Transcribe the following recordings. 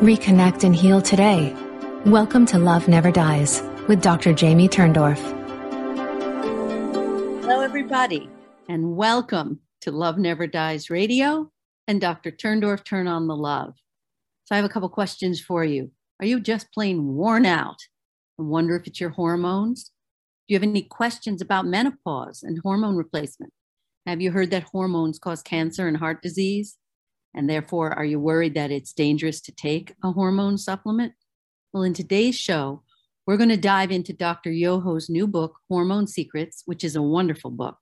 Reconnect and heal today. Welcome to Love Never Dies with Dr. Jamie Turndorf. Hello, everybody, and welcome to Love Never Dies Radio and Dr. Turndorf Turn on the Love. So, I have a couple questions for you. Are you just plain worn out and wonder if it's your hormones? Do you have any questions about menopause and hormone replacement? Have you heard that hormones cause cancer and heart disease? And therefore, are you worried that it's dangerous to take a hormone supplement? Well, in today's show, we're going to dive into Dr. Yoho's new book, Hormone Secrets, which is a wonderful book,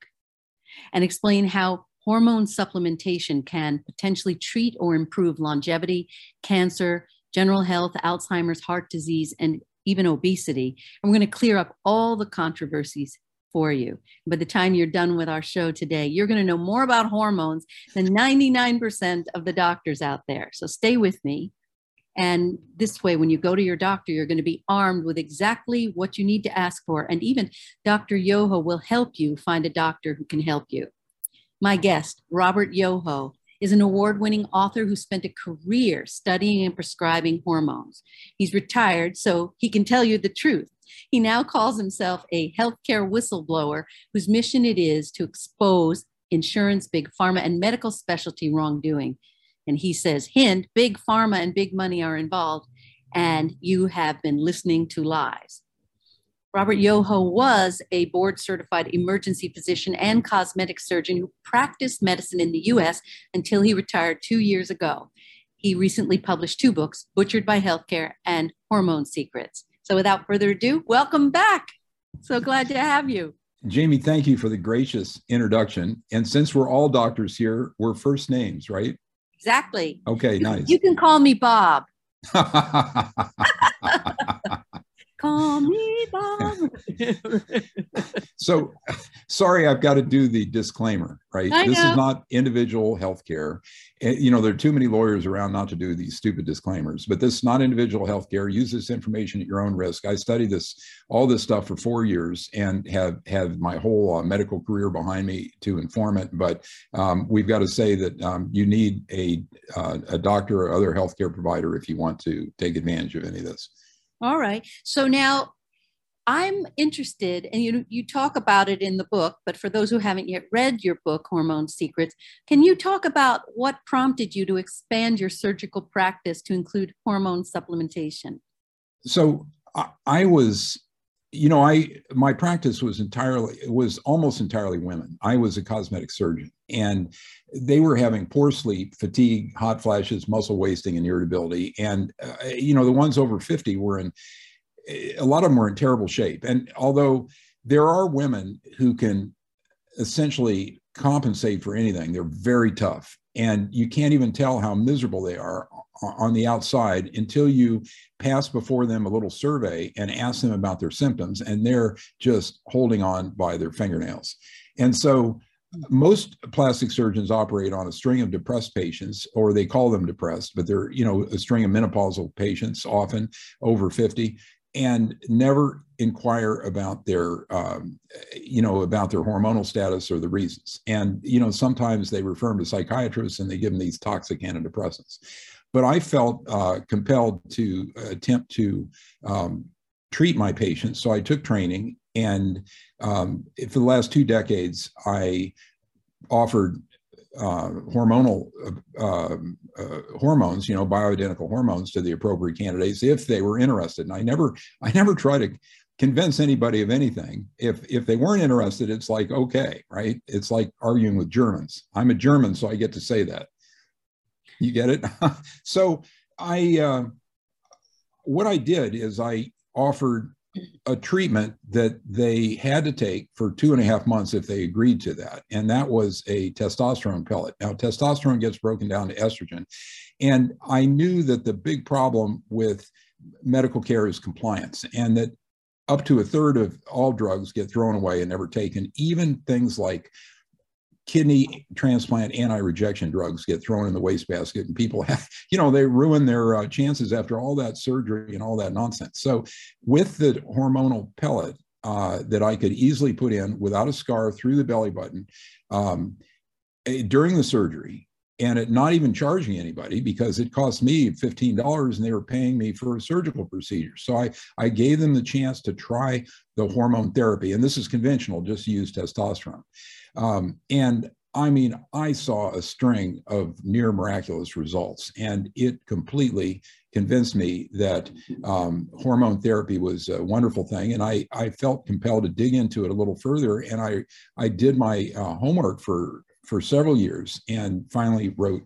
and explain how hormone supplementation can potentially treat or improve longevity, cancer, general health, Alzheimer's, heart disease, and even obesity. And we're going to clear up all the controversies for you. By the time you're done with our show today, you're going to know more about hormones than 99% of the doctors out there. So stay with me. And this way, when you go to your doctor, you're going to be armed with exactly what you need to ask for. And even Dr. Yoho will help you find a doctor who can help you. My guest, Robert Yoho, is an award winning author who spent a career studying and prescribing hormones. He's retired, so he can tell you the truth. He now calls himself a healthcare whistleblower whose mission it is to expose insurance, big pharma, and medical specialty wrongdoing. And he says, hint, big pharma and big money are involved, and you have been listening to lies. Robert Yoho was a board certified emergency physician and cosmetic surgeon who practiced medicine in the US until he retired two years ago. He recently published two books, Butchered by Healthcare and Hormone Secrets. So without further ado, welcome back. So glad to have you. Jamie, thank you for the gracious introduction. And since we're all doctors here, we're first names, right? Exactly. Okay, nice. You can call me Bob. Call me Bob. so sorry, I've got to do the disclaimer, right? I this know. is not individual healthcare. You know, there are too many lawyers around not to do these stupid disclaimers, but this is not individual healthcare. Use this information at your own risk. I studied this, all this stuff for four years and have have my whole uh, medical career behind me to inform it. But um, we've got to say that um, you need a, uh, a doctor or other healthcare provider if you want to take advantage of any of this. All right. So now I'm interested, and you you talk about it in the book, but for those who haven't yet read your book, Hormone Secrets, can you talk about what prompted you to expand your surgical practice to include hormone supplementation? so I, was you know i my practice was entirely it was almost entirely women. I was a cosmetic surgeon and they were having poor sleep fatigue hot flashes muscle wasting and irritability and uh, you know the ones over 50 were in a lot of them were in terrible shape. And although there are women who can essentially compensate for anything they're very tough and you can't even tell how miserable they are on the outside until you pass before them a little survey and ask them about their symptoms and they're just holding on by their fingernails. And so most plastic surgeons operate on a string of depressed patients or they call them depressed but they're you know a string of menopausal patients often over 50 and never inquire about their um, you know about their hormonal status or the reasons. And you know sometimes they refer them to psychiatrists and they give them these toxic antidepressants but i felt uh, compelled to attempt to um, treat my patients so i took training and um, for the last two decades i offered uh, hormonal uh, uh, hormones, you know, bioidentical hormones to the appropriate candidates if they were interested. And I never, I never try to convince anybody of anything. If if they weren't interested, it's like okay, right? It's like arguing with Germans. I'm a German, so I get to say that. You get it? so I, uh, what I did is I offered a treatment that they had to take for two and a half months if they agreed to that. And that was a testosterone pellet. Now, testosterone gets broken down to estrogen. And I knew that the big problem with medical care is compliance and that up to a third of all drugs get thrown away and never taken, even things like kidney transplant anti-rejection drugs get thrown in the wastebasket and people have you know they ruin their uh, chances after all that surgery and all that nonsense. So with the hormonal pellet uh, that i could easily put in without a scar through the belly button um, eh, during the surgery and it not even charging anybody because it cost me $15 and they were paying me for a surgical procedure. So I, I gave them the chance to try the hormone therapy. And this is conventional, just use testosterone. Um, and I mean, I saw a string of near miraculous results, and it completely convinced me that um, hormone therapy was a wonderful thing. And I, I felt compelled to dig into it a little further. And I, I did my uh, homework for for several years and finally wrote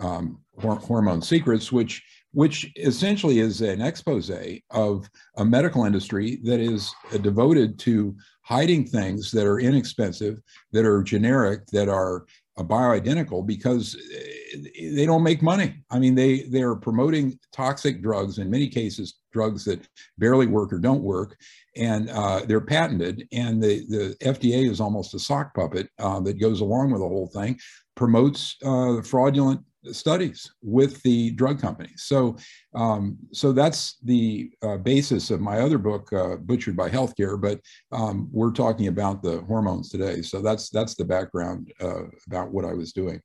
um, Hormone Secrets, which which essentially is an expose of a medical industry that is devoted to hiding things that are inexpensive, that are generic, that are bioidentical because eh, they don't make money. I mean, they they're promoting toxic drugs in many cases, drugs that barely work or don't work, and uh, they're patented. And the the FDA is almost a sock puppet uh, that goes along with the whole thing, promotes uh, fraudulent studies with the drug companies. So, um, so that's the uh, basis of my other book, uh, Butchered by Healthcare. But um, we're talking about the hormones today. So that's that's the background uh, about what I was doing.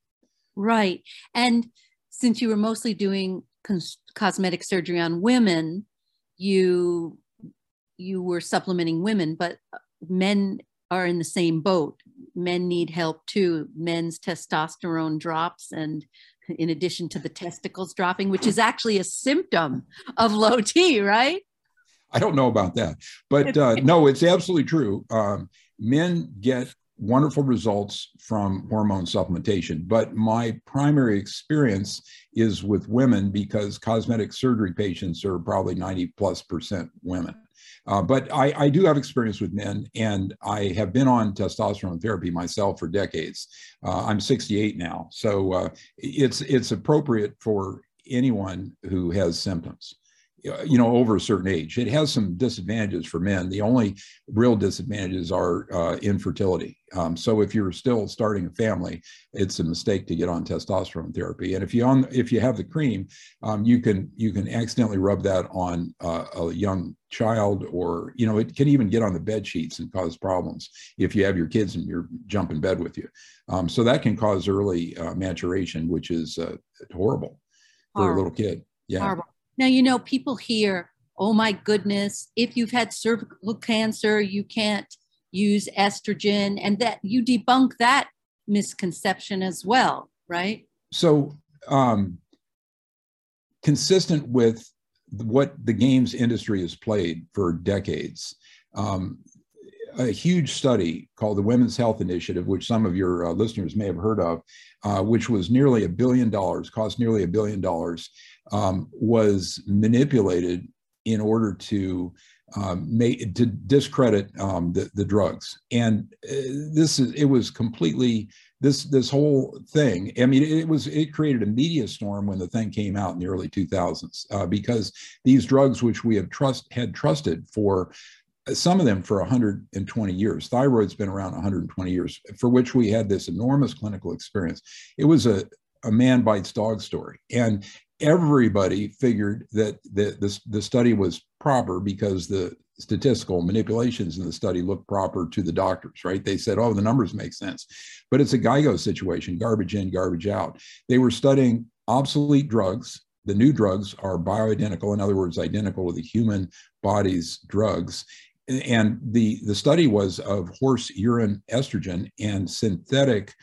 Right, and since you were mostly doing cos- cosmetic surgery on women, you you were supplementing women, but men are in the same boat. Men need help too. Men's testosterone drops, and in addition to the testicles dropping, which is actually a symptom of low T, right? I don't know about that, but uh, no, it's absolutely true. Um, men get wonderful results from hormone supplementation, but my primary experience is with women because cosmetic surgery patients are probably 90 plus percent women. Uh, but I, I, do have experience with men, and I have been on testosterone therapy myself for decades. Uh, I'm 68 now, so uh, it's it's appropriate for anyone who has symptoms you know over a certain age. It has some disadvantages for men. The only real disadvantages are uh, infertility. Um, so if you're still starting a family it's a mistake to get on testosterone therapy. And if you on if you have the cream um, you can you can accidentally rub that on uh, a young child or you know it can even get on the bed sheets and cause problems if you have your kids and you're jump in bed with you. Um, so that can cause early uh, maturation which is uh, horrible for horrible. a little kid. Yeah. Horrible. Now, you know, people hear, oh my goodness, if you've had cervical cancer, you can't use estrogen, and that you debunk that misconception as well, right? So, um, consistent with what the games industry has played for decades, um, a huge study called the Women's Health Initiative, which some of your uh, listeners may have heard of, uh, which was nearly a billion dollars, cost nearly a billion dollars, um, was manipulated in order to um, make to discredit um, the, the drugs. And uh, this is it was completely this this whole thing. I mean, it was it created a media storm when the thing came out in the early 2000s uh, because these drugs, which we have trust had trusted for some of them for 120 years. Thyroid's been around 120 years, for which we had this enormous clinical experience. It was a, a man bites dog story. And everybody figured that the, the, the study was proper because the statistical manipulations in the study looked proper to the doctors, right? They said, oh, the numbers make sense. But it's a GIGO situation, garbage in, garbage out. They were studying obsolete drugs. The new drugs are bioidentical, in other words, identical to the human body's drugs and the the study was of horse urine estrogen and synthetic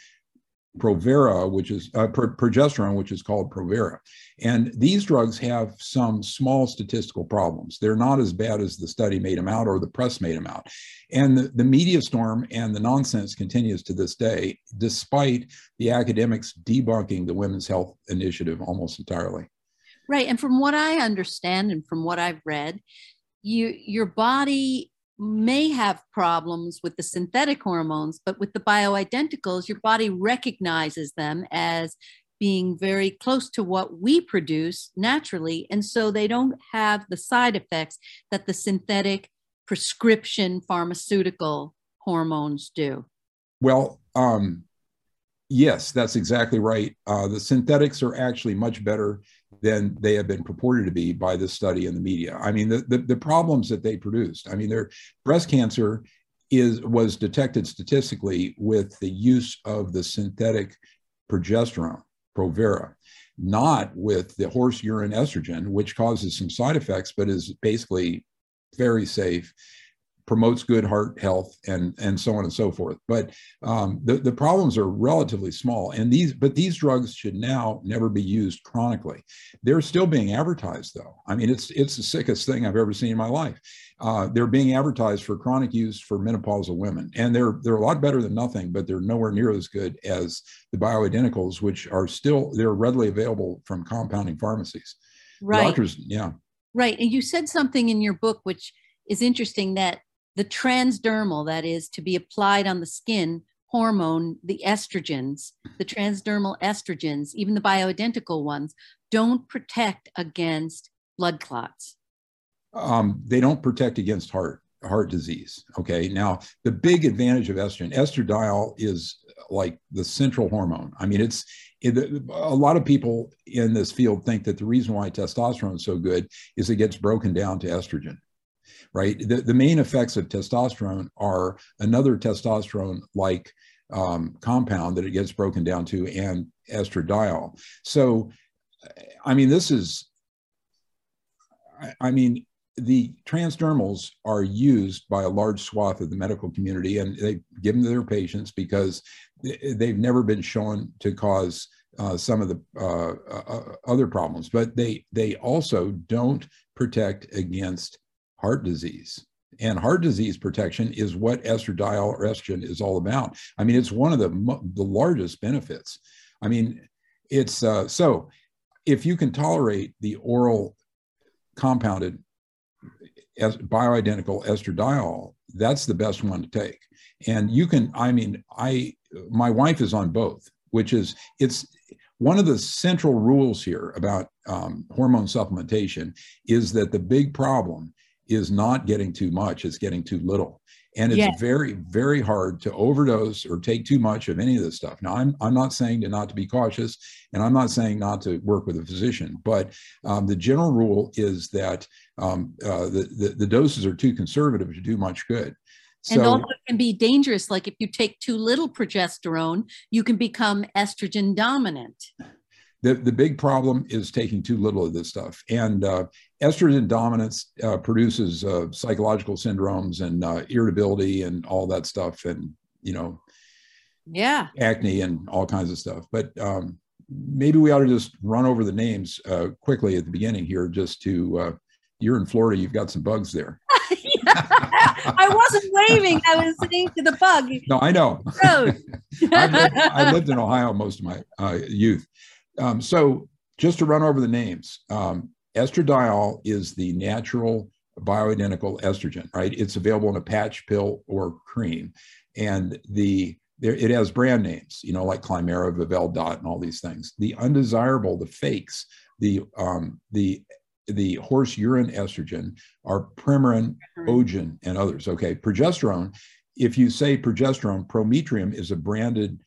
Provera, which is uh, progesterone, which is called Provera. And these drugs have some small statistical problems. They're not as bad as the study made them out or the press made them out. And the, the media storm and the nonsense continues to this day, despite the academics debunking the Women's Health Initiative almost entirely. Right. And from what I understand and from what I've read, you, your body may have problems with the synthetic hormones, but with the bioidenticals, your body recognizes them as being very close to what we produce naturally. And so they don't have the side effects that the synthetic prescription pharmaceutical hormones do. Well, um, yes, that's exactly right. Uh, the synthetics are actually much better than they have been purported to be by this study in the media. I mean, the, the, the problems that they produced. I mean, their breast cancer is was detected statistically with the use of the synthetic progesterone. Provera, not with the horse urine estrogen, which causes some side effects, but is basically very safe promotes good heart health and and so on and so forth. But um, the, the problems are relatively small and these but these drugs should now never be used chronically. They're still being advertised though. I mean it's it's the sickest thing i've ever seen in my life. Uh, they're being advertised for chronic use for menopausal women and they're they're a lot better than nothing but they're nowhere near as good as the bioidenticals which are still they're readily available from compounding pharmacies. Right. Doctors yeah. Right and you said something in your book which is interesting that the transdermal, that is to be applied on the skin, hormone, the estrogens, the transdermal estrogens, even the bioidentical ones, don't protect against blood clots. Um, they don't protect against heart heart disease. Okay. Now, the big advantage of estrogen, estradiol is like the central hormone. I mean, it's it, a lot of people in this field think that the reason why testosterone is so good is it gets broken down to estrogen right? The, the main effects of testosterone are another testosterone like um, compound that it gets broken down to and estradiol. So, I mean, this is, I, I mean, the transdermals are used by a large swath of the medical community and they give them to their patients because they've never been shown to cause uh, some of the uh, uh, other problems, but they they also don't protect against heart disease. And heart disease protection is what estradiol or estrogen is all about. I mean, it's one of the, the largest benefits. I mean, it's uh, so if you can tolerate the oral compounded as bioidentical estradiol, that's the best one to take. And you can, I mean, I, my wife is on both, which is, it's, one of the central rules here about um, hormone supplementation is that the big problem is not getting too much, it's getting too little. And it's yes. very, very hard to overdose or take too much of any of this stuff. Now, I'm, I'm not saying to not to be cautious, and I'm not saying not to work with a physician, but um, the general rule is that um, uh, the, the, the doses are too conservative to do much good. So, and also can be dangerous. Like if you take too little progesterone, you can become estrogen dominant the, the big problem is taking too little of this stuff. And uh, estrogen dominance uh, produces uh, psychological syndromes and uh, irritability and all that stuff, and you know, yeah, acne and all kinds of stuff. But um, maybe we ought to just run over the names uh, quickly at the beginning here, just to. Uh, you're in Florida. You've got some bugs there. I wasn't waving. I was saying to the bug. No, I know. I've, lived, I've, lived, in Ohio most of my youth. Um, so just to run over the names, um, estradiol is the natural bioidentical estrogen, right? It's available in a patch, pill, or cream, and the there, it has brand names, you know, like Climera, Vivelle-Dot, and all these things. The undesirable, the fakes, the um, the the horse urine estrogen are Premarin, Ogen, and others. Okay, progesterone. If you say progesterone, Prometrium is a branded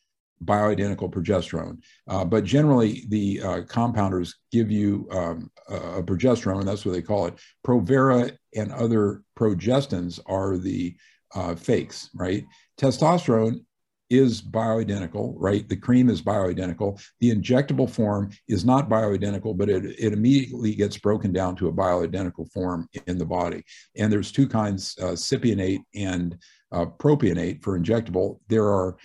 bioidentical progesterone. Uh, but generally, the uh, compounders give you um, a, progesterone, and that's what they call it. Provera and other progestins are the uh, fakes, right? Testosterone is bioidentical, right? The cream is bioidentical. The injectable form is not bioidentical, but it, it immediately gets broken down to a bioidentical form in the body. And there's two kinds, uh, cypionate and uh, propionate for injectable. There are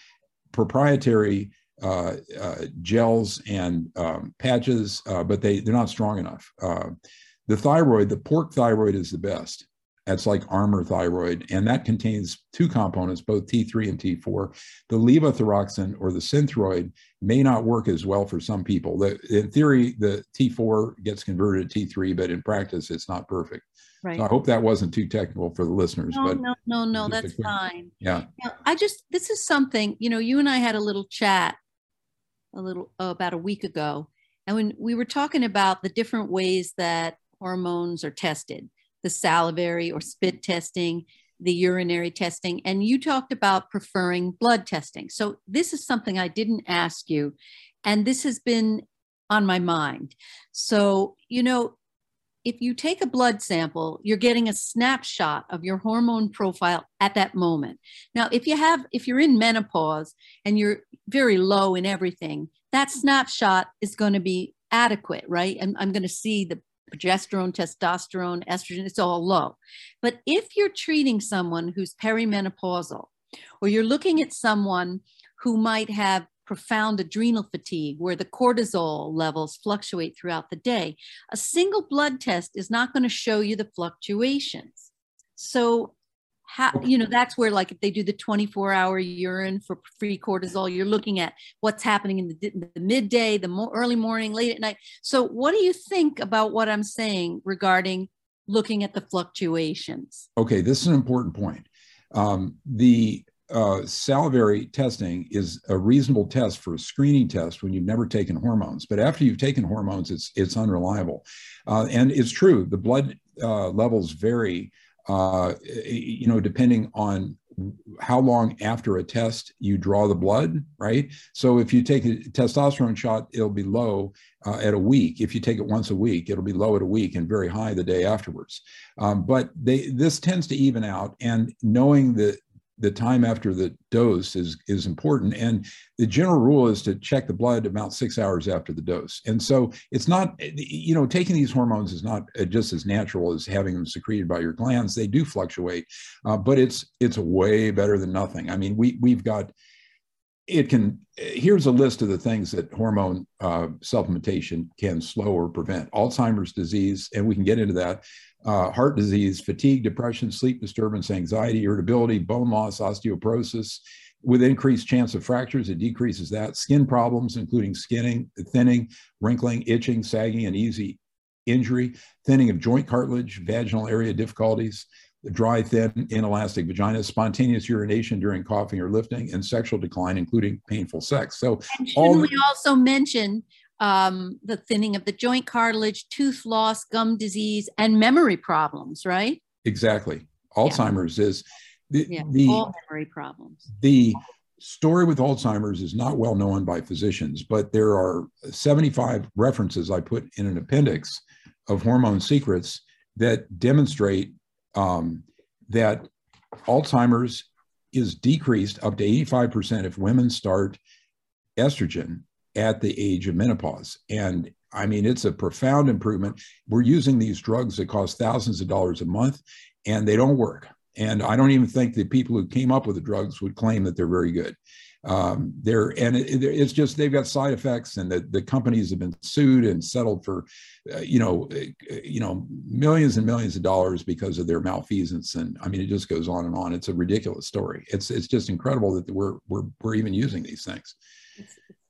proprietary uh, uh, gels and um, patches, uh, but they, they're not strong enough. Uh, the thyroid, the pork thyroid is the best. That's like Armour thyroid, and that contains two components, both T3 and T4. The levothyroxine or the synthroid may not work as well for some people. The, in theory, the T4 gets converted to T3, but in practice, it's not perfect. Right. So I hope that wasn't too technical for the listeners. No, but no, no, no, that's quick, fine. Yeah. I just this is something you know. You and I had a little chat a little uh, about a week ago, and when we were talking about the different ways that hormones are tested, the salivary or spit testing, the urinary testing, and you talked about preferring blood testing. So this is something I didn't ask you, and this has been on my mind. So you know if you take a blood sample, you're getting a snapshot of your hormone profile at that moment. Now, if you have, if you're in menopause and you're very low in everything, that snapshot is going to be adequate, right? And I'm going to see the progesterone, testosterone, estrogen, it's all low. But if you're treating someone who's perimenopausal, or you're looking at someone who might have profound adrenal fatigue where the cortisol levels fluctuate throughout the day, a single blood test is not going to show you the fluctuations. So how you know that's where like if they do the 24 hour urine for free cortisol you're looking at what's happening in the, the midday the mo- early morning late at night so what do you think about what i'm saying regarding looking at the fluctuations okay this is an important point um, the uh, salivary testing is a reasonable test for a screening test when you've never taken hormones. But after you've taken hormones, it's it's unreliable, uh, and it's true. The blood uh, levels vary uh, you know, depending on how long after a test you draw the blood, right? So if you take a testosterone shot, it'll be low uh, at a week. If you take it once a week, it'll be low at a week and very high the day afterwards. Um, but they, this tends to even out. And knowing that the time after the dose is is important. And the general rule is to check the blood about six hours after the dose. And so it's not you know taking these hormones is not uh, just as natural as having them secreted by your glands. They do fluctuate uh, but it's it's way better than nothing. I mean we we've got it can here's a list of the things that hormone uh, supplementation can slow or prevent. Alzheimer's disease and we can get into that uh, heart disease, fatigue, depression, sleep disturbance, anxiety, irritability, bone loss, osteoporosis. With increased chance of fractures, it decreases that. Skin problems, including skinning, thinning, wrinkling, itching, sagging, and easy injury, thinning of joint cartilage, vaginal area difficulties, dry, thin, inelastic vagina, spontaneous urination during coughing or lifting, and sexual decline, including painful sex. So, and all we also mention um, the thinning of the joint cartilage, tooth loss, gum disease, and memory problems, right? Exactly. Alzheimer's yeah. is the, yeah, the all memory problems. The story with Alzheimer's is not well known by physicians, but there are 75 references I put in an appendix of hormone secrets that demonstrate um, that Alzheimer's is decreased up to 85% if women start estrogen at the age of menopause. And I mean, it's a profound improvement. We're using these drugs that cost thousands of dollars a month, and they don't work. And I don't even think the people who came up with the drugs would claim that they're very good. Um, they're and it, it's just they've got side effects, and the, the companies have been sued and settled for, uh, you know, uh, you know, millions and millions of dollars because of their malfeasance. And I mean, it just goes on and on. It's a ridiculous story. It's it's just incredible that we're we're we're even using these things.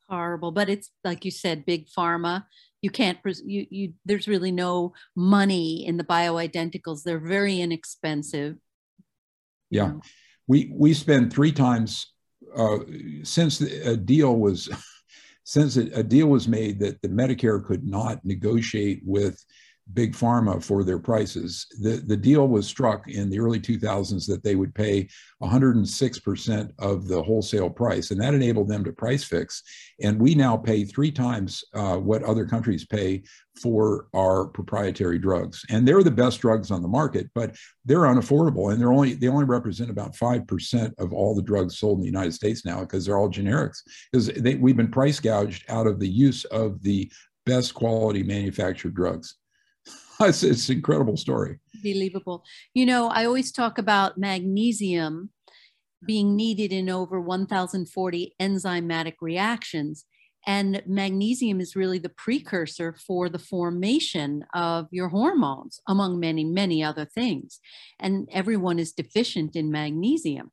Horrible but it's like you said big pharma. You can't you you there's really no money in the bioidenticals. They're very inexpensive. Yeah. We we spend three times uh, since a deal was since a deal was made that the medicare could not negotiate with big pharma for their prices. The, the deal was struck in the early 2000s that they would pay 106% of the wholesale price, and that enabled them to price fix. And we now pay three times uh, what other countries pay for our proprietary drugs. And they're the best drugs on the market, but they're unaffordable, and they're only they only represent about five percent of all the drugs sold in the United States now because they're all generics. Because we've been price gouged out of the use of the best quality manufactured drugs. it's, it's an incredible story. Believable. You know, I always talk about magnesium being needed in over 1,040 enzymatic reactions. And magnesium is really the precursor for the formation of your hormones, among many, many other things. And everyone is deficient in magnesium.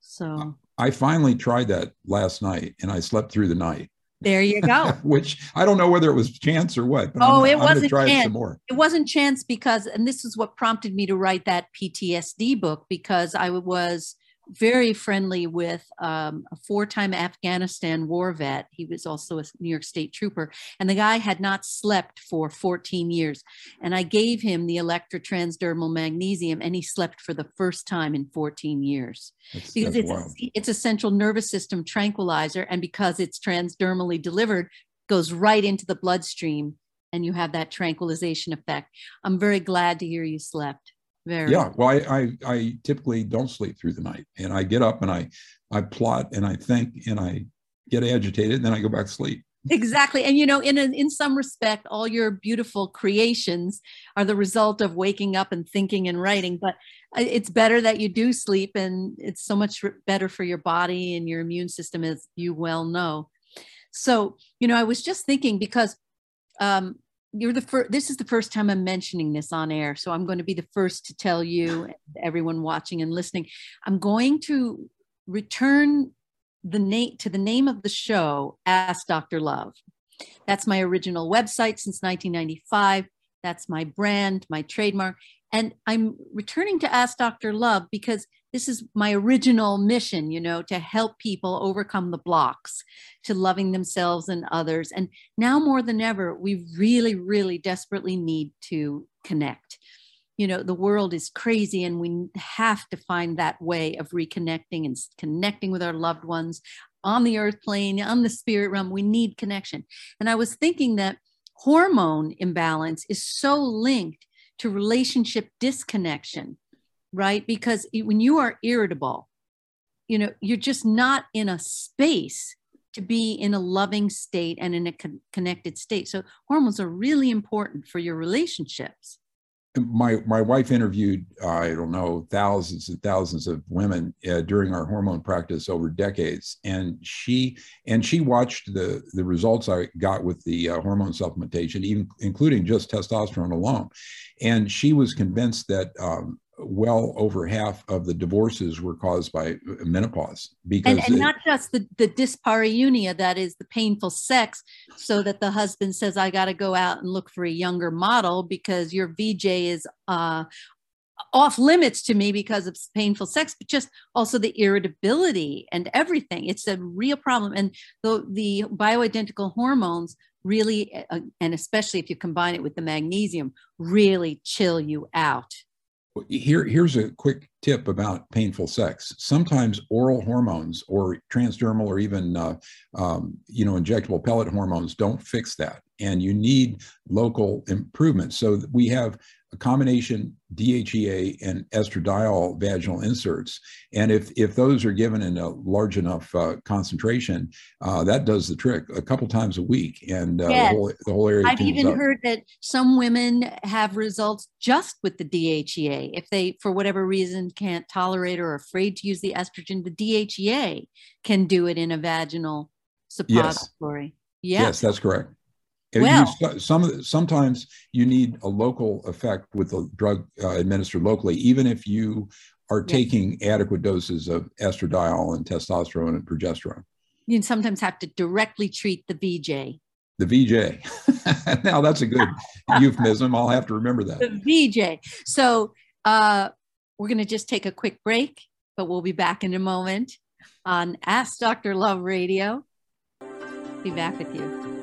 So I finally tried that last night and I slept through the night. There you go. Which I don't know whether it was chance or what. oh, I'm, it wasn't chance. It wasn't chance because, and this is what prompted me to write that PTSD book because I was very friendly with um, a four-time Afghanistan war vet. He was also a New York State trooper, and the guy had not slept for 14 years. And I gave him the electrotransdermal magnesium, and he slept for the first time in 14 years that's, because that's it's it's a central nervous system tranquilizer, and because it's transdermally delivered, goes right into the bloodstream, and you have that tranquilization effect. I'm very glad to hear you slept. Very. Yeah. Well, I, I, I typically don't sleep through the night, and I get up and I I plot and I think and I get agitated, and then I go back to sleep. exactly. And you know, in a, in some respect, all your beautiful creations are the result of waking up and thinking and writing. But uh, it's better that you do sleep, and it's so much better for your body and your immune system, as you well know. So, you know, I was just thinking because um, you're the first this is the first time i'm mentioning this on air so i'm going to be the first to tell you everyone watching and listening. I'm going to return the name to the name of the show ask dr love. That's my original website since 1995 that's my brand my trademark and i'm returning to ask dr love because this is my original mission, you know, to help people overcome the blocks to loving themselves and others. And now more than ever, we really, really desperately need to connect. You know, the world is crazy and we have to find that way of reconnecting and connecting with our loved ones on the earth plane, on the spirit realm. We need connection. And I was thinking that hormone imbalance is so linked to relationship disconnection right? Because when you are irritable, you know, you're just not in a space to be in a loving state and in a con- connected state. So hormones are really important for your relationships. My my wife interviewed uh, I don't know thousands and thousands of women uh, during our hormone practice over decades, and she and she watched the the results I got with the uh, hormone supplementation, even including just testosterone alone, and she was convinced that um, well over half of the divorces were caused by menopause because and, and not just the, the dyspareunia that is the painful sex so that the husband says i got to go out and look for a younger model because your vj is uh, off limits to me because of painful sex but just also the irritability and everything. It's a real problem. And the, the bioidentical hormones really uh, and especially if you combine it with the magnesium really chill you out here, here's a quick tip about painful sex. Sometimes oral hormones or transdermal or even uh, um, you know injectable pellet hormones don't fix that, and you need local improvement. So we have a combination DHEA and estradiol vaginal inserts. And if, if those are given in a large enough uh, concentration, uh, that does the trick a couple times a week. And uh, yes. the, whole, the whole area I've even up. heard that some women have results just with the DHEA. If they, for whatever reason, can't tolerate or are afraid to use the estrogen, the DHEA can do it in a vaginal suppository. Yes, yeah. yes that's correct. Well, you, some sometimes you need a local effect with the drug uh, administered locally, even if you are taking adequate doses of estradiol and testosterone and progesterone. You sometimes have to directly treat the VJ. The VJ. now that's a good euphemism. I'll have to remember that. The VJ. So uh, we're going to just take a quick break, but we'll be back in a moment on Ask Dr. Love Radio. Be back with you.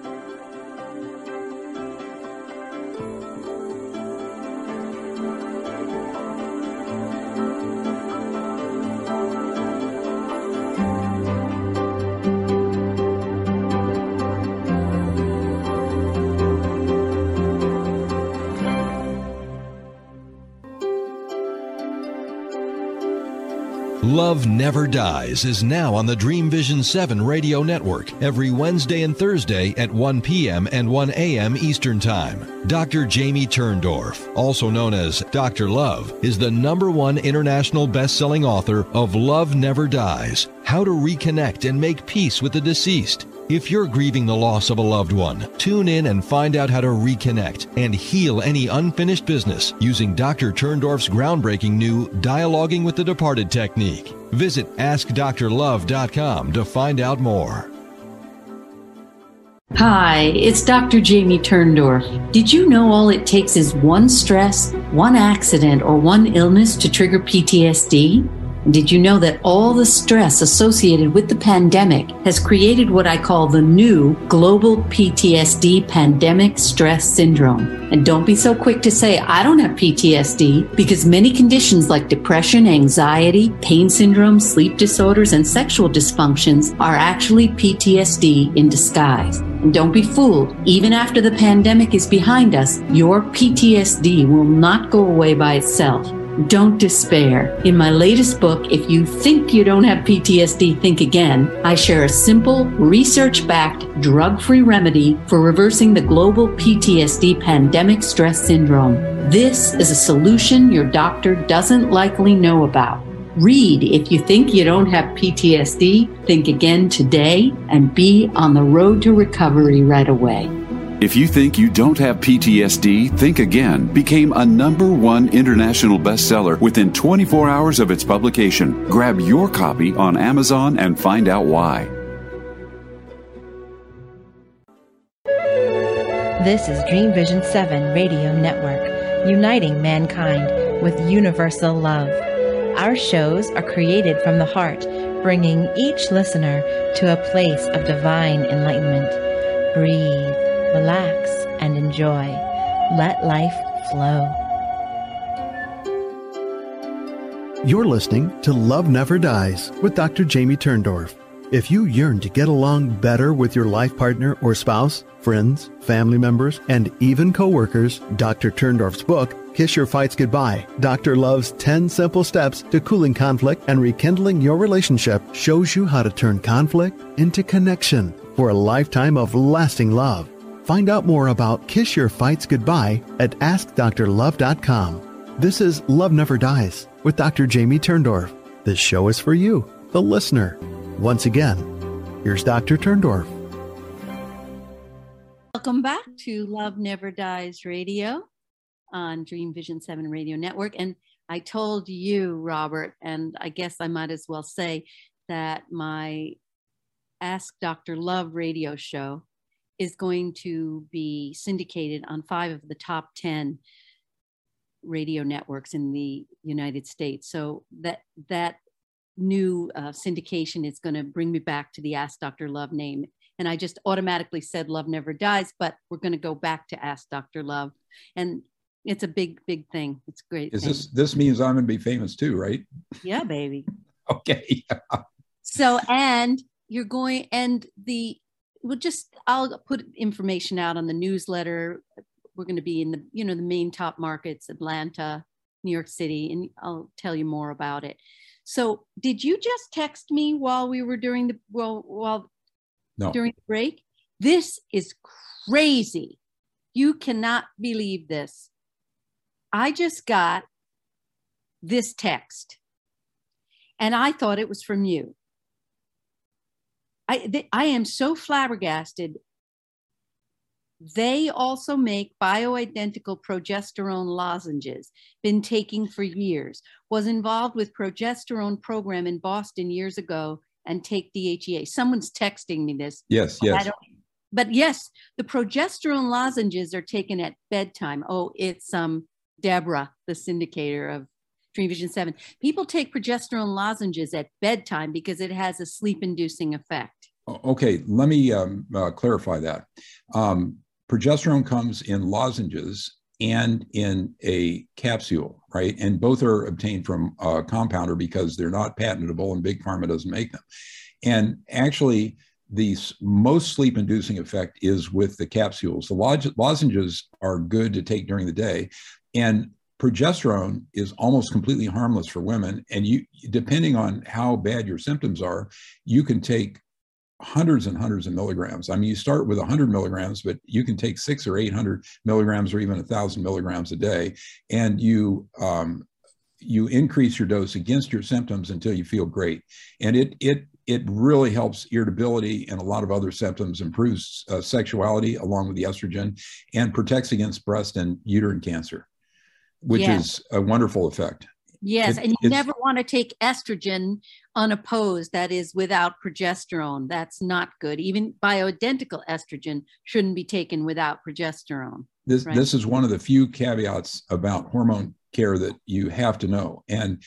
Love Never Dies is now on the Dream Vision 7 radio network every Wednesday and Thursday at 1 p.m. and 1 a.m. Eastern Time. Dr. Jamie Turndorf, also known as Dr. Love, is the number one international best-selling author of Love Never Dies: How to Reconnect and Make Peace with the Deceased. If you're grieving the loss of a loved one, tune in and find out how to reconnect and heal any unfinished business using Dr. Turndorf's groundbreaking new Dialoguing with the Departed technique. Visit AskDrLove.com to find out more. Hi, it's Dr. Jamie Turndorf. Did you know all it takes is one stress, one accident, or one illness to trigger PTSD? Did you know that all the stress associated with the pandemic has created what I call the new global PTSD pandemic stress syndrome? And don't be so quick to say, I don't have PTSD, because many conditions like depression, anxiety, pain syndrome, sleep disorders, and sexual dysfunctions are actually PTSD in disguise. And don't be fooled. Even after the pandemic is behind us, your PTSD will not go away by itself. Don't despair. In my latest book, If You Think You Don't Have PTSD, Think Again, I share a simple, research backed, drug free remedy for reversing the global PTSD pandemic stress syndrome. This is a solution your doctor doesn't likely know about. Read If You Think You Don't Have PTSD, Think Again today, and be on the road to recovery right away. If you think you don't have PTSD, Think Again became a number one international bestseller within 24 hours of its publication. Grab your copy on Amazon and find out why. This is Dream Vision 7 Radio Network, uniting mankind with universal love. Our shows are created from the heart, bringing each listener to a place of divine enlightenment. Breathe relax, and enjoy. Let life flow. You're listening to Love Never Dies with Dr. Jamie Turndorf. If you yearn to get along better with your life partner or spouse, friends, family members, and even coworkers, Dr. Turndorf's book, Kiss Your Fights Goodbye, Dr. Love's 10 Simple Steps to Cooling Conflict and Rekindling Your Relationship, shows you how to turn conflict into connection for a lifetime of lasting love. Find out more about Kiss Your Fights Goodbye at AskDrLove.com. This is Love Never Dies with Dr. Jamie Turndorf. This show is for you, the listener. Once again, here's Dr. Turndorf. Welcome back to Love Never Dies Radio on Dream Vision 7 Radio Network. And I told you, Robert, and I guess I might as well say that my Ask Dr. Love radio show is going to be syndicated on five of the top 10 radio networks in the United States. So that that new uh, syndication is going to bring me back to the Ask Dr. Love name. And I just automatically said Love Never Dies, but we're going to go back to Ask Dr. Love. And it's a big, big thing. It's great. Is thing. this this means I'm going to be famous too, right? Yeah, baby. okay. so and you're going and the we'll just I'll put information out on the newsletter. We're going to be in the you know the main top markets, Atlanta, New York City, and I'll tell you more about it. So, did you just text me while we were during the well while no. during the break? This is crazy. You cannot believe this. I just got this text and I thought it was from you. I, they, I am so flabbergasted. They also make bioidentical progesterone lozenges, been taking for years, was involved with progesterone program in Boston years ago and take DHEA. Someone's texting me this. Yes, yes. but yes, the progesterone lozenges are taken at bedtime. Oh, it's um Deborah, the syndicator of Dream Vision 7. People take progesterone lozenges at bedtime because it has a sleep inducing effect. Okay, let me um, uh, clarify that. Um, progesterone comes in lozenges and in a capsule, right? And both are obtained from a compounder because they're not patentable and Big Pharma doesn't make them. And actually, the most sleep inducing effect is with the capsules. The lozenges are good to take during the day. And progesterone is almost completely harmless for women. And you, depending on how bad your symptoms are, you can take hundreds and hundreds of milligrams. I mean, you start with 100 milligrams, but you can take six or 800 milligrams or even a thousand milligrams a day, and you um, you increase your dose against your symptoms until you feel great. And it it it really helps irritability and a lot of other symptoms, improves uh, sexuality along with the estrogen, and protects against breast and uterine cancer, which yeah. is a wonderful effect. Yes, it, and you never want to take estrogen unopposed, that is without progesterone. That's not good. Even bioidentical estrogen shouldn't be taken without progesterone. This right? this is one of the few caveats about hormone care that you have to know. And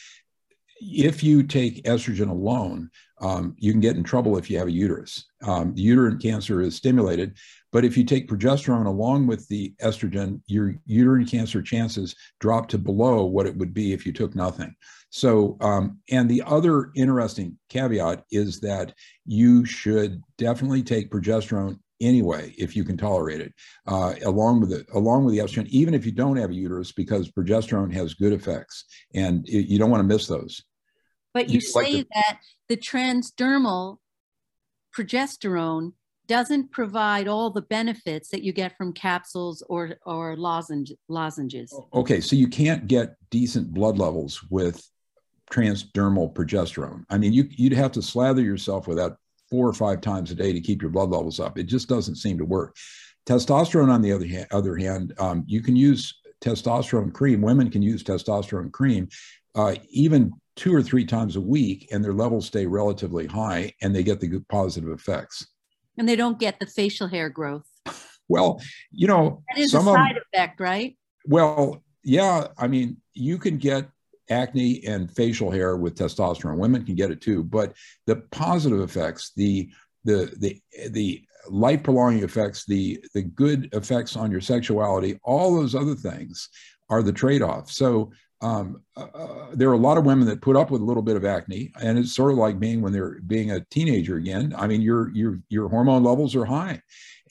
if you take estrogen alone, um, you can get in trouble if you have a uterus. Um, the uterine cancer is stimulated, but if you take progesterone along with the estrogen, your uterine cancer chances drop to below what it would be if you took nothing. So, um, and the other interesting caveat is that you should definitely take progesterone anyway if you can tolerate it uh, along with it along with the estrogen even if you don't have a uterus because progesterone has good effects and it, you don't want to miss those but you, you say like the, that the transdermal progesterone doesn't provide all the benefits that you get from capsules or or lozenge, lozenges okay so you can't get decent blood levels with transdermal progesterone i mean you, you'd have to slather yourself with that four or five times a day to keep your blood levels up. It just doesn't seem to work. Testosterone, on the other hand, other hand um, you can use testosterone cream. Women can use testosterone cream uh, even two or three times a week, and their levels stay relatively high, and they get the good positive effects. And they don't get the facial hair growth. Well, you know, that is a side effect, right? Well, yeah. I mean, you can get acne and facial hair with testosterone. Women can get it too, but the positive effects, the the the the life prolonging effects, the the good effects on your sexuality, all those other things are the trade off. So um, uh, uh, there are a lot of women that put up with a little bit of acne, and it's sort of like being when they're being a teenager again. I mean, your your your hormone levels are high,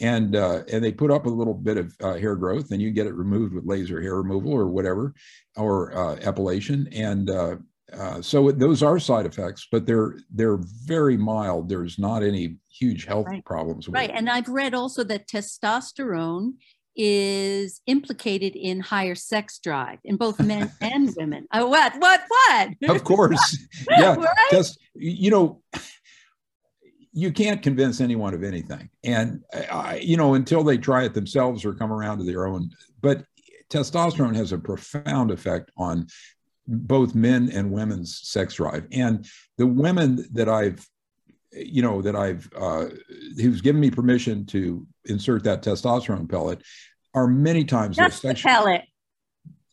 and uh, and they put up a little bit of uh, hair growth, and you get it removed with laser hair removal or whatever, or uh, epilation, and uh, uh, so those are side effects, but they're they're very mild. There's not any huge health right. problems. right, it. and I've read also that testosterone is implicated in higher sex drive in both men and women. Oh, what, what, what? Of course, yeah. right? You know, you can't convince anyone of anything, and uh, I, you know until they try it themselves or come around to their own. But testosterone has a profound effect on both men and women's sex drive, and the women that I've you know that I've uh, who's given me permission to insert that testosterone pellet are many times That's the pellet.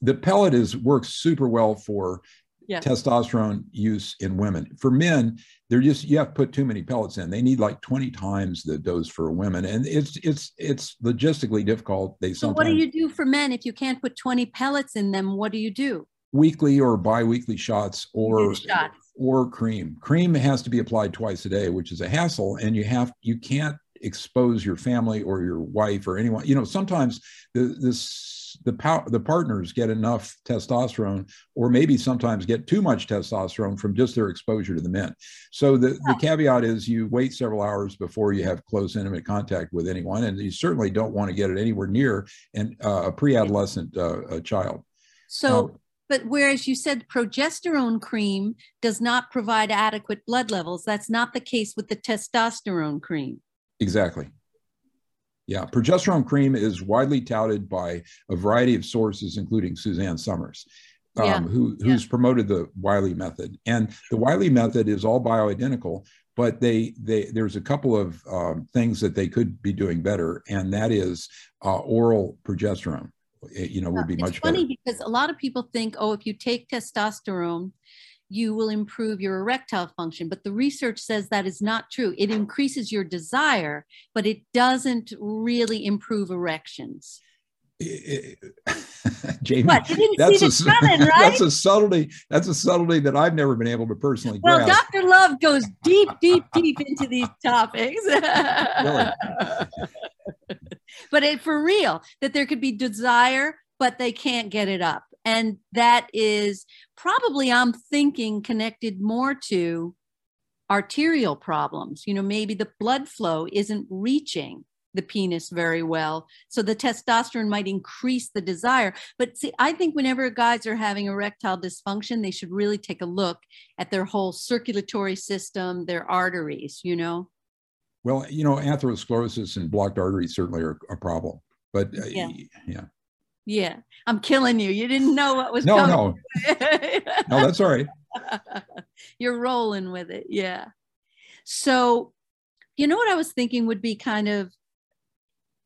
The pellet is works super well for yeah. testosterone use in women. For men, they're just you have to put too many pellets in. They need like 20 times the dose for women. And it's it's it's logistically difficult. They so what do you do for men if you can't put 20 pellets in them? What do you do? Weekly or biweekly shots or shots or cream. Cream has to be applied twice a day, which is a hassle, and you have you can't expose your family or your wife or anyone. You know, sometimes the this the pow- the partners get enough testosterone, or maybe sometimes get too much testosterone from just their exposure to the men. So the, the caveat is you wait several hours before you have close intimate contact with anyone, and you certainly don't want to get it anywhere near an, uh, a pre-adolescent uh, child. So um, but whereas you said progesterone cream does not provide adequate blood levels, that's not the case with the testosterone cream. Exactly. Yeah, progesterone cream is widely touted by a variety of sources, including Suzanne Somers, um, yeah. who, who's yeah. promoted the Wiley method. And the Wiley method is all bioidentical, but they, they there's a couple of um, things that they could be doing better, and that is uh, oral progesterone. Eh, you know, would be it's much funny better. because a lot of people think, oh, if you take testosterone, you will improve your erectile function. But the research says that is not true. It increases your desire, but it doesn't really improve erections. Jamie, what, that's, a, coming, right? that's a subtlety. That's a subtlety that I've never been able to personally well, grasp. Dr. Love goes deep, deep, deep into these topics. really? But it, for real, that there could be desire, but they can't get it up. And that is probably, I'm thinking, connected more to arterial problems. You know, maybe the blood flow isn't reaching the penis very well. So the testosterone might increase the desire. But see, I think whenever guys are having erectile dysfunction, they should really take a look at their whole circulatory system, their arteries, you know? Well, you know, atherosclerosis and blocked arteries certainly are a problem. But uh, yeah. yeah. Yeah. I'm killing you. You didn't know what was no, coming. No, no. that's all right. You're rolling with it. Yeah. So, you know what I was thinking would be kind of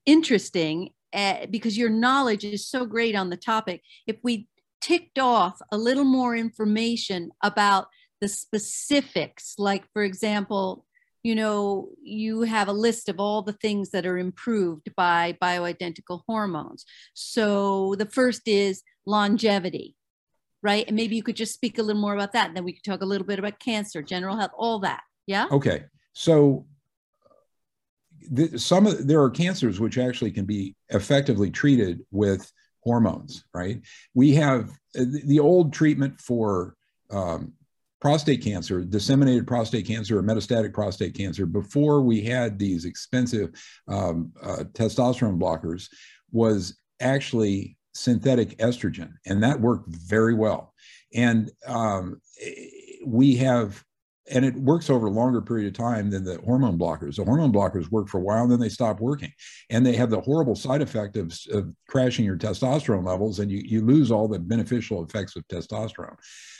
interesting uh, because your knowledge is so great on the topic. If we ticked off a little more information about the specifics, like, for example, you know, you have a list of all the things that are improved by bioidentical hormones. So the first is longevity, right? And maybe you could just speak a little more about that. And then we could talk a little bit about cancer, general health, all that. Yeah. Okay. So some of there are cancers which actually can be effectively treated with hormones. Right? We have uh, the old treatment for um, prostate cancer, disseminated prostate cancer, or metastatic prostate cancer, before we had these expensive um, uh, testosterone blockers, was actually synthetic estrogen, and that worked very well. And um, we have and it works over a longer period of time than the hormone blockers. The hormone blockers work for a while and then they stop working. And they have the horrible side effect of, of crashing your testosterone levels and you, you lose all the beneficial effects of testosterone.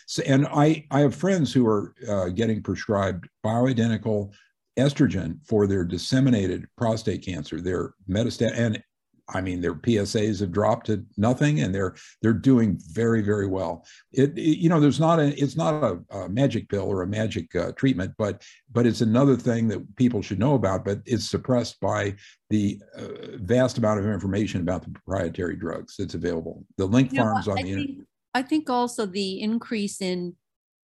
So, and I, I have friends who are uh, getting prescribed bioidentical estrogen for their disseminated prostate cancer, their metastatic, and I mean, their PSAs have dropped to nothing, and they're they're doing very very well. It, it you know, there's not a it's not a, a magic pill or a magic uh, treatment, but but it's another thing that people should know about. But it's suppressed by the uh, vast amount of information about the proprietary drugs that's available. The link you farms know, on I the think, internet. I think also the increase in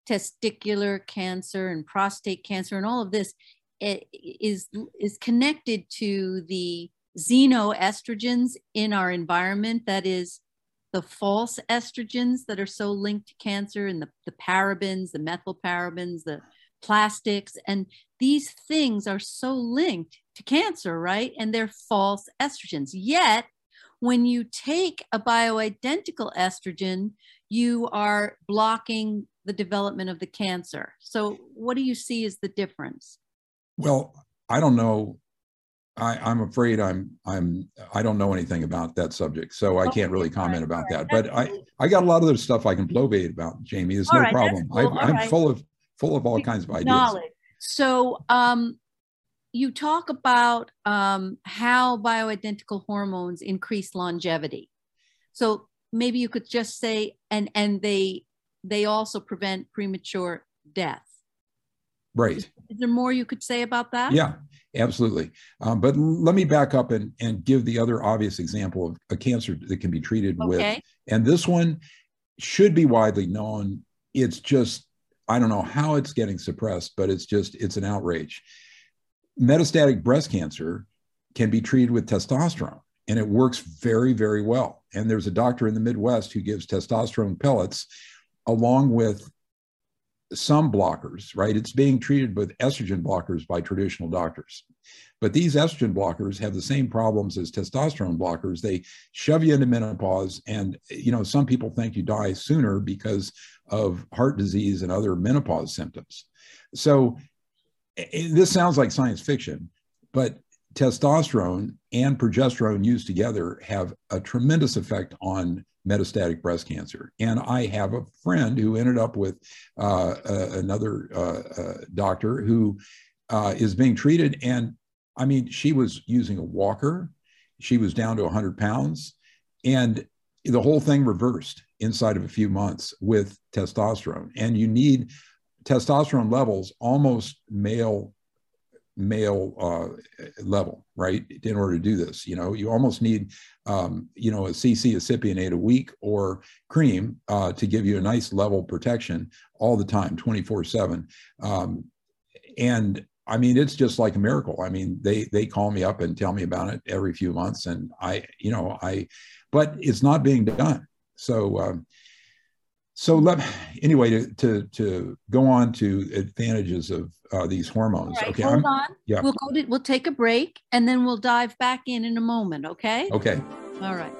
testicular cancer and prostate cancer and all of this is is connected to the xenoestrogens in our environment. That is the false estrogens that are so linked to cancer and the, the parabens the methylparabens the plastics. And these things are so linked to cancer right? And they're false estrogens. Yet when you take a bioidentical estrogen you are blocking the development of the cancer so what do you see as the difference well i don't know I, am afraid I'm I'm I don't know anything about that subject, so I can't really comment about that. But I I got a lot of other stuff I can bloviate about, Jamie. There's no right, problem. Cool. I, am right. full of full of all kinds of ideas. Knowledge. So um, you talk about um, how bioidentical hormones increase longevity. So maybe you could just say and and they they also prevent premature death. Right. Is, is there more you could say about that? Yeah. Absolutely. Um, but let me back up and, and give the other obvious example of a cancer that can be treated okay. with. And this one should be widely known. It's just, I don't know how it's getting suppressed, but it's just, it's an outrage. Metastatic breast cancer can be treated with testosterone and it works very, very well. And there's a doctor in the Midwest who gives testosterone pellets along with some blockers, right? It's being treated with estrogen blockers by traditional doctors. But these estrogen blockers have the same problems as testosterone blockers. They shove you into menopause. And, you know, some people think you die sooner because of heart disease and other menopause symptoms. So this sounds like science fiction, but testosterone and progesterone used together have a tremendous effect on metastatic breast cancer. And I have a friend who ended up with uh, uh, another uh, doctor who uh, is being treated. And I mean, she was using a walker, she was down to 100 pounds, and the whole thing reversed inside of a few months with testosterone. And you need testosterone levels almost male male uh, level, right? In order to do this, you know, you almost need, um, you know, a CC cypionate a week or cream uh, to give you a nice level protection all the time, 24 seven. Um, and I mean, it's just like a miracle. I mean, they, they call me up and tell me about it every few months and I, you know, I, but it's not being done. So, um, so let anyway to, to to go on to advantages of uh, these hormones. Right, okay, hold I'm, on. Yeah, we'll go to, we'll take a break and then we'll dive back in in a moment. Okay. Okay. All right.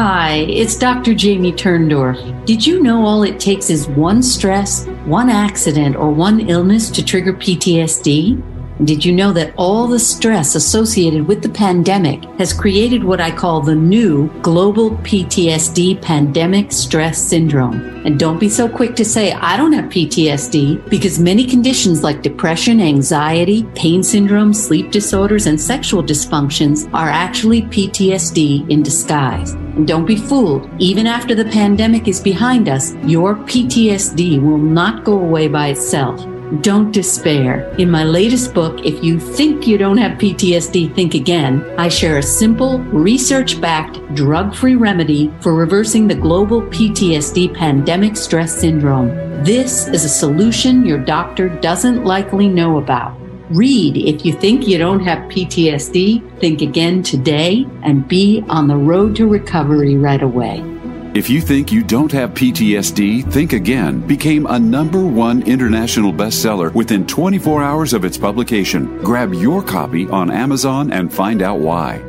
Hi, it's Dr. Jamie Turndorf. Did you know all it takes is one stress, one accident, or one illness to trigger PTSD? Did you know that all the stress associated with the pandemic has created what I call the new global PTSD pandemic stress syndrome? And don't be so quick to say, I don't have PTSD, because many conditions like depression, anxiety, pain syndrome, sleep disorders, and sexual dysfunctions are actually PTSD in disguise. And don't be fooled. Even after the pandemic is behind us, your PTSD will not go away by itself. Don't despair. In my latest book, If You Think You Don't Have PTSD, Think Again, I share a simple, research backed, drug free remedy for reversing the global PTSD pandemic stress syndrome. This is a solution your doctor doesn't likely know about. Read If You Think You Don't Have PTSD, Think Again today, and be on the road to recovery right away. If you think you don't have PTSD, Think Again became a number one international bestseller within 24 hours of its publication. Grab your copy on Amazon and find out why.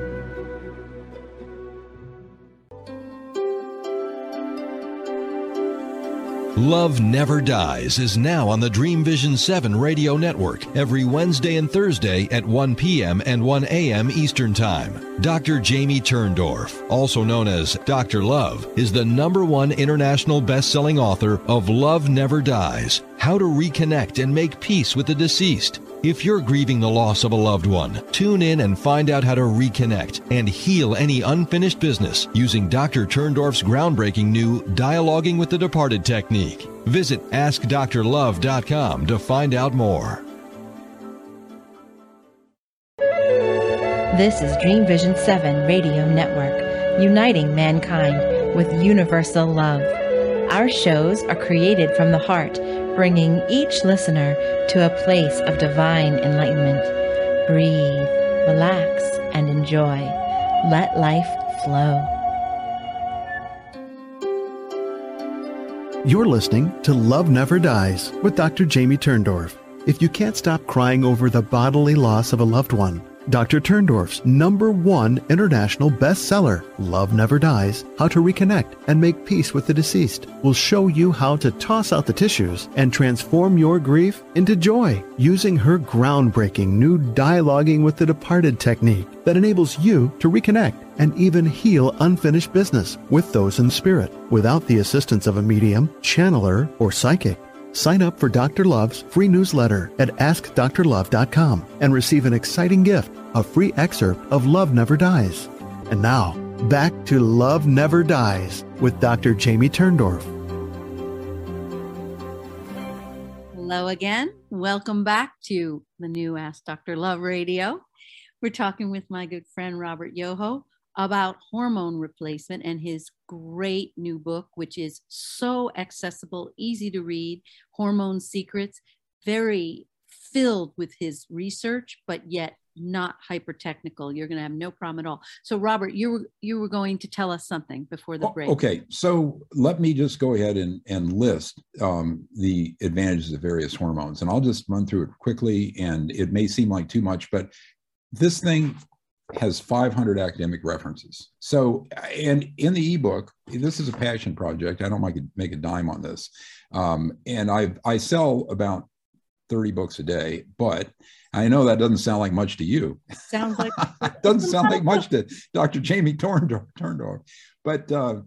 Love Never Dies is now on the Dream Vision 7 radio network every Wednesday and Thursday at 1 p.m. and 1 a.m. Eastern Time. Dr. Jamie Turndorf, also known as Dr. Love, is the number one international best-selling author of Love Never Dies: How to Reconnect and Make Peace with the Deceased. If you're grieving the loss of a loved one, tune in and find out how to reconnect and heal any unfinished business using Dr. Turndorf's groundbreaking new Dialoguing with the Departed technique. Visit AskDrLove.com to find out more. This is Dream Vision 7 Radio Network, uniting mankind with universal love. Our shows are created from the heart bringing each listener to a place of divine enlightenment. Breathe, relax, and enjoy. Let life flow. You're listening to Love Never Dies with Dr. Jamie Turndorf. If you can't stop crying over the bodily loss of a loved one, Dr. Turndorf's number one international bestseller, Love Never Dies How to Reconnect and Make Peace with the Deceased, will show you how to toss out the tissues and transform your grief into joy using her groundbreaking new Dialoguing with the Departed technique that enables you to reconnect and even heal unfinished business with those in spirit without the assistance of a medium, channeler, or psychic. Sign up for Dr. Love's free newsletter at AskDrLove.com and receive an exciting gift a free excerpt of Love Never Dies. And now, back to Love Never Dies with Dr. Jamie Turndorf. Hello again. Welcome back to the new Ask Dr. Love radio. We're talking with my good friend Robert Yoho about hormone replacement and his great new book, which is so accessible, easy to read Hormone Secrets, very filled with his research, but yet not hyper technical. You're going to have no problem at all. So, Robert, you were you were going to tell us something before the break. Okay, so let me just go ahead and and list um, the advantages of various hormones, and I'll just run through it quickly. And it may seem like too much, but this thing has 500 academic references. So, and in the ebook, this is a passion project. I don't make a, make a dime on this, um, and I I sell about 30 books a day, but I know that doesn't sound like much to you. Sounds like it doesn't sound like much to Dr. Jamie Turndorf, Turndorf. but uh,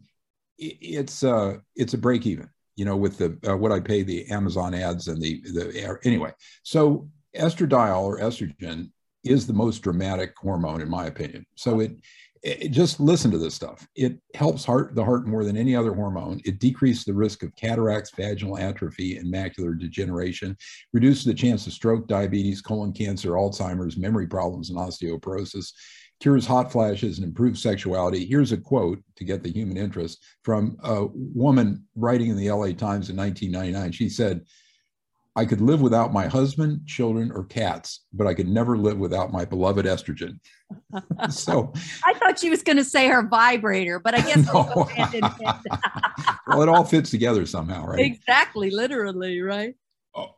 it, it's uh, it's a break even, you know, with the uh, what I pay the Amazon ads and the the anyway. So estradiol or estrogen is the most dramatic hormone in my opinion. So it it, just listen to this stuff. It helps heart the heart more than any other hormone. It decreases the risk of cataracts, vaginal atrophy, and macular degeneration, reduces the chance of stroke, diabetes, colon cancer, Alzheimer's, memory problems, and osteoporosis, cures hot flashes, and improves sexuality. Here's a quote to get the human interest from a woman writing in the LA Times in 1999. She said, I could live without my husband, children, or cats, but I could never live without my beloved estrogen. so I thought she was going to say her vibrator, but I guess no. well, it all fits together somehow, right? Exactly, literally, right?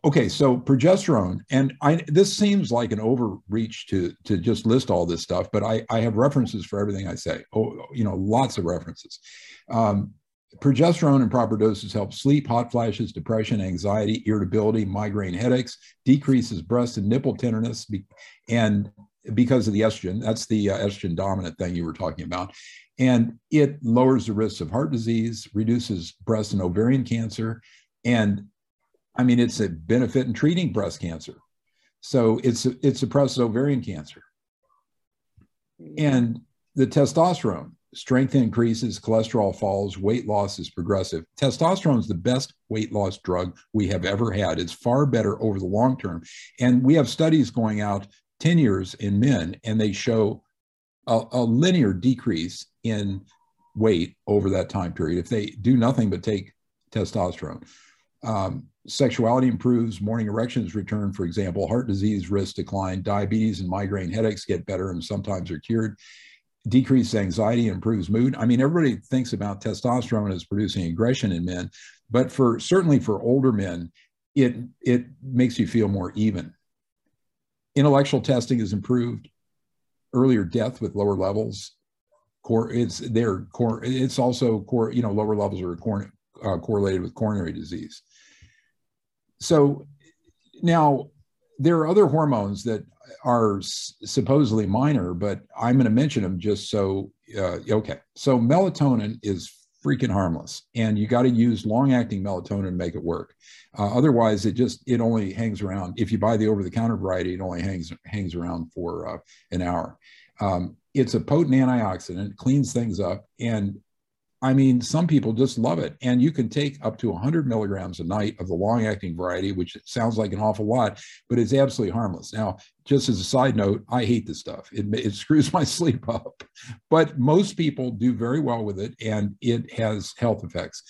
Okay, so progesterone, and I this seems like an overreach to to just list all this stuff, but I I have references for everything I say. Oh, you know, lots of references. Um, Progesterone in proper doses helps sleep, hot flashes, depression, anxiety, irritability, migraine headaches, decreases breast and nipple tenderness, and because of the estrogen, that's the uh, estrogen dominant thing you were talking about. And it lowers the risks of heart disease, reduces breast and ovarian cancer. And I mean, it's a benefit in treating breast cancer. So it's, it suppresses ovarian cancer. And the testosterone strength increases, cholesterol falls, weight loss is progressive. Testosterone is the best weight loss drug we have ever had. It's far better over the long term. And we have studies going out 10 years in men, and they show a, a linear decrease in weight over that time period if they do nothing but take testosterone. Um, sexuality improves, morning erections return, for example, heart disease risk decline, diabetes and migraine headaches get better and sometimes are cured decreases anxiety, improves mood. I mean, everybody thinks about testosterone as producing aggression in men, but for certainly for older men, it it makes you feel more even. Intellectual testing is improved. Earlier death with lower levels. Core, it's their core. It's also core. You know, lower levels are cor- uh, correlated with coronary disease. So now there are other hormones that are supposedly minor, but I'm going to mention them just so, uh, okay. So melatonin is freaking harmless and you got to use long acting melatonin to make it work. Uh, otherwise it just, it only hangs around. If you buy the over the counter variety, it only hangs, hangs around for uh, an hour. Um, it's a potent antioxidant, cleans things up, and I mean, some people just love it. And you can take up to 100 milligrams a night of the long acting variety, which sounds like an awful lot, but it's absolutely harmless. Now, just as a side note, I hate this stuff. It, it screws my sleep up, but most people do very well with it and it has health effects.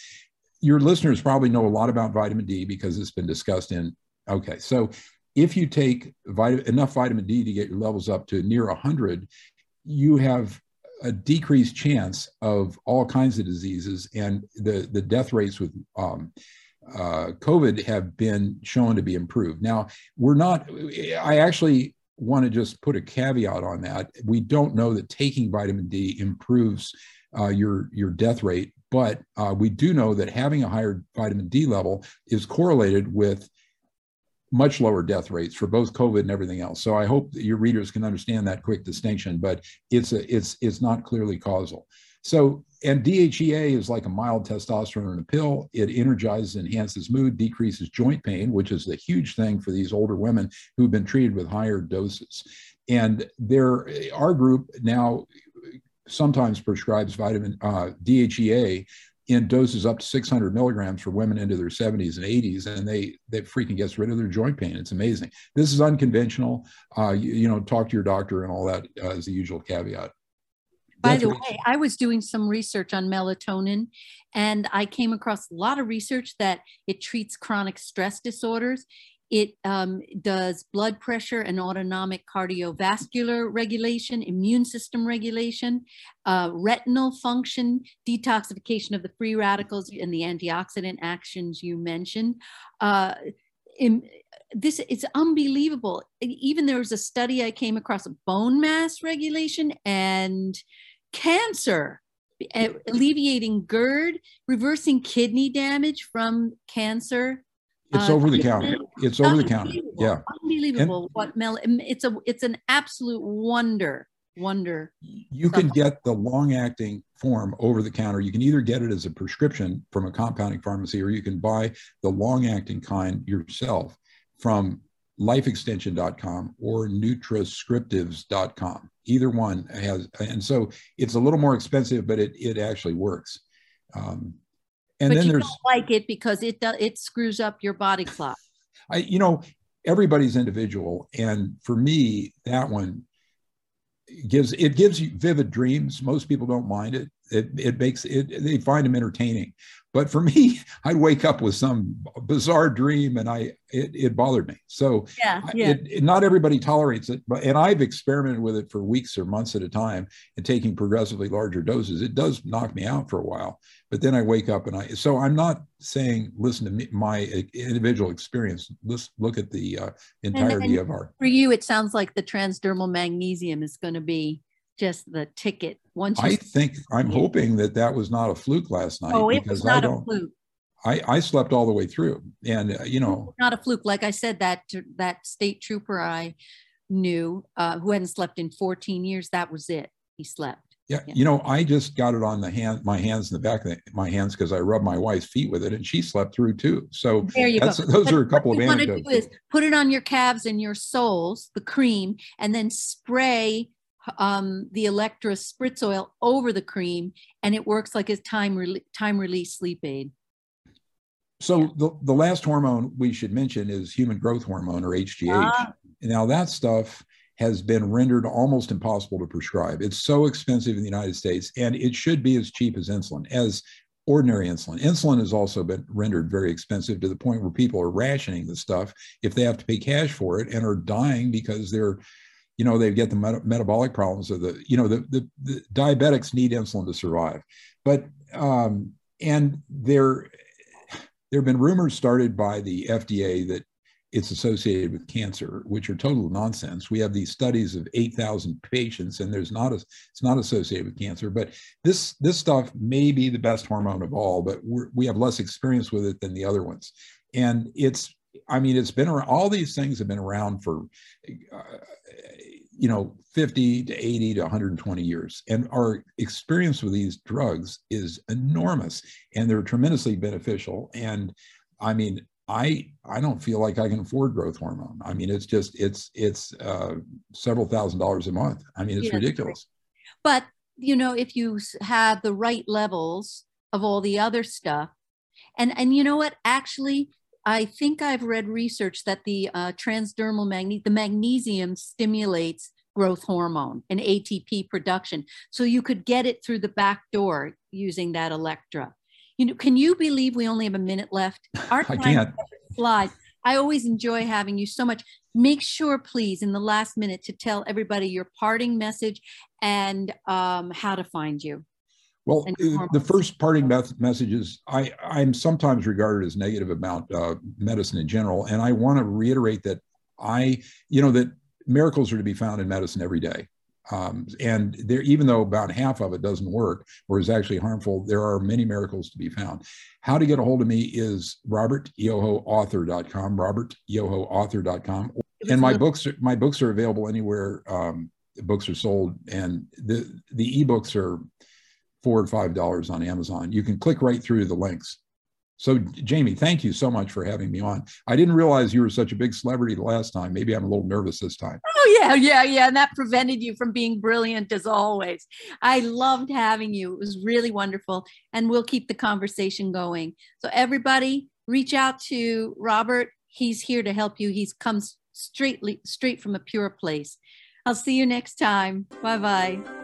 Your listeners probably know a lot about vitamin D because it's been discussed in. Okay, so if you take vitamin, enough vitamin D to get your levels up to near 100, you have a decreased chance of all kinds of diseases, and the the death rates with um, uh, COVID have been shown to be improved. Now, we're not. I actually want to just put a caveat on that. We don't know that taking vitamin D improves uh, your your death rate, but uh, we do know that having a higher vitamin D level is correlated with much lower death rates for both COVID and everything else. So I hope that your readers can understand that quick distinction, but it's a, it's it's not clearly causal. So and DHEA is like a mild testosterone in a pill. It energizes, enhances mood, decreases joint pain, which is a huge thing for these older women who've been treated with higher doses. And there, our group now sometimes prescribes vitamin uh, DHEA in doses up to 600 milligrams for women into their 70s and 80s, and they they freaking gets rid of their joint pain. It's amazing. This is unconventional. Uh, you, you, know, talk to your doctor and all that uh, is the usual caveat. By That's the way, I was doing some research on melatonin, and I came across a lot of research that it treats chronic stress disorders. It um, does blood pressure and autonomic cardiovascular regulation, immune system regulation, uh, retinal function, detoxification of the free radicals, and the antioxidant actions you mentioned. Uh, in, this is unbelievable. Even there was a study I came across of bone mass regulation and cancer alleviating GERD, reversing kidney damage from cancer, it's uh, over the counter. It's over the counter. Yeah. Unbelievable and what Mel it's a it's an absolute wonder. Wonder. You can get the long acting form over the counter. You can either get it as a prescription from a compounding pharmacy or you can buy the long acting kind yourself from lifeextension.com or nutriscriptives.com. Either one has, and so it's a little more expensive, but it, it actually works. Um, and but then there's like it because it does it screws up your body clock. I you know everybody's individual, and for me that one gives it gives you vivid dreams. Most people don't mind it. It it makes it they find them entertaining. But for me, I'd wake up with some bizarre dream, and I it, it bothered me. So yeah, yeah. It, it, not everybody tolerates it, but and I've experimented with it for weeks or months at a time, and taking progressively larger doses. It does knock me out for a while, but then I wake up and I. So I'm not saying listen to me, my individual experience. Let's look at the uh, entirety and, and of our. For you, it sounds like the transdermal magnesium is going to be just the ticket. Once I think I'm hoping that that was not a fluke last night. Oh, it was not a fluke. I, I slept all the way through, and uh, you know, not a fluke. Like I said, that that state trooper I knew uh, who hadn't slept in 14 years, that was it. He slept. Yeah, yeah, you know, I just got it on the hand, my hands in the back of the, my hands because I rubbed my wife's feet with it, and she slept through too. So there you go. Those but are a couple of anecdotes. Is put it on your calves and your soles, the cream, and then spray um, the Electra spritz oil over the cream, and it works like a time re- time release sleep aid. So the, the last hormone we should mention is human growth hormone or HGH. Ah. Now that stuff has been rendered almost impossible to prescribe. It's so expensive in the United States, and it should be as cheap as insulin, as ordinary insulin. Insulin has also been rendered very expensive to the point where people are rationing the stuff if they have to pay cash for it and are dying because they're you know they get the met- metabolic problems of the you know the, the, the diabetics need insulin to survive. But um and there there have been rumors started by the fda that it's associated with cancer which are total nonsense. We have these studies of 8000 patients and there's not a, it's not associated with cancer but this this stuff may be the best hormone of all but we have less experience with it than the other ones. And it's I mean, it's been around, all these things have been around for, uh, you know, 50 to 80 to 120 years. And our experience with these drugs is enormous and they're tremendously beneficial. And I mean, I I don't feel like I can afford growth hormone. I mean, it's just it's it's uh, several thousand dollars a month. I mean, it's yeah, ridiculous. But you know, if you have the right levels of all the other stuff, and and you know what, actually, I think I've read research that the uh, transdermal magne- the magnesium stimulates growth hormone and ATP production. So you could get it through the back door using that Electra. You know, can you believe we only have a minute left? Our I can't. Flies. I always enjoy having you so much. Make sure, please, in the last minute, to tell everybody your parting message and um, how to find you. Well, uh, the first parting message is I, I'm sometimes regarded as negative about uh, medicine in general. And I want to reiterate that I, you know, that miracles are to be found in medicine every day. Um, and there, even though about half of it doesn't work or is actually harmful, there are many miracles to be found. How to get a hold of me is robertyohoauthor.com, robertyohoauthor.com. And my books, my books are available anywhere um, books are sold. And the, the ebooks are four or five dollars on Amazon. You can click right through the links. So, Jamie, thank you so much for having me on. I didn't realize you were such a big celebrity the last time. Maybe I'm a little nervous this time. Oh, yeah, yeah, yeah. And that prevented you from being brilliant as always. I loved having you. It was really wonderful. And we'll keep the conversation going. So, everybody, reach out to Robert. He's here to help you. He's comes straight, straight from a pure place. I'll see you next time. Bye bye.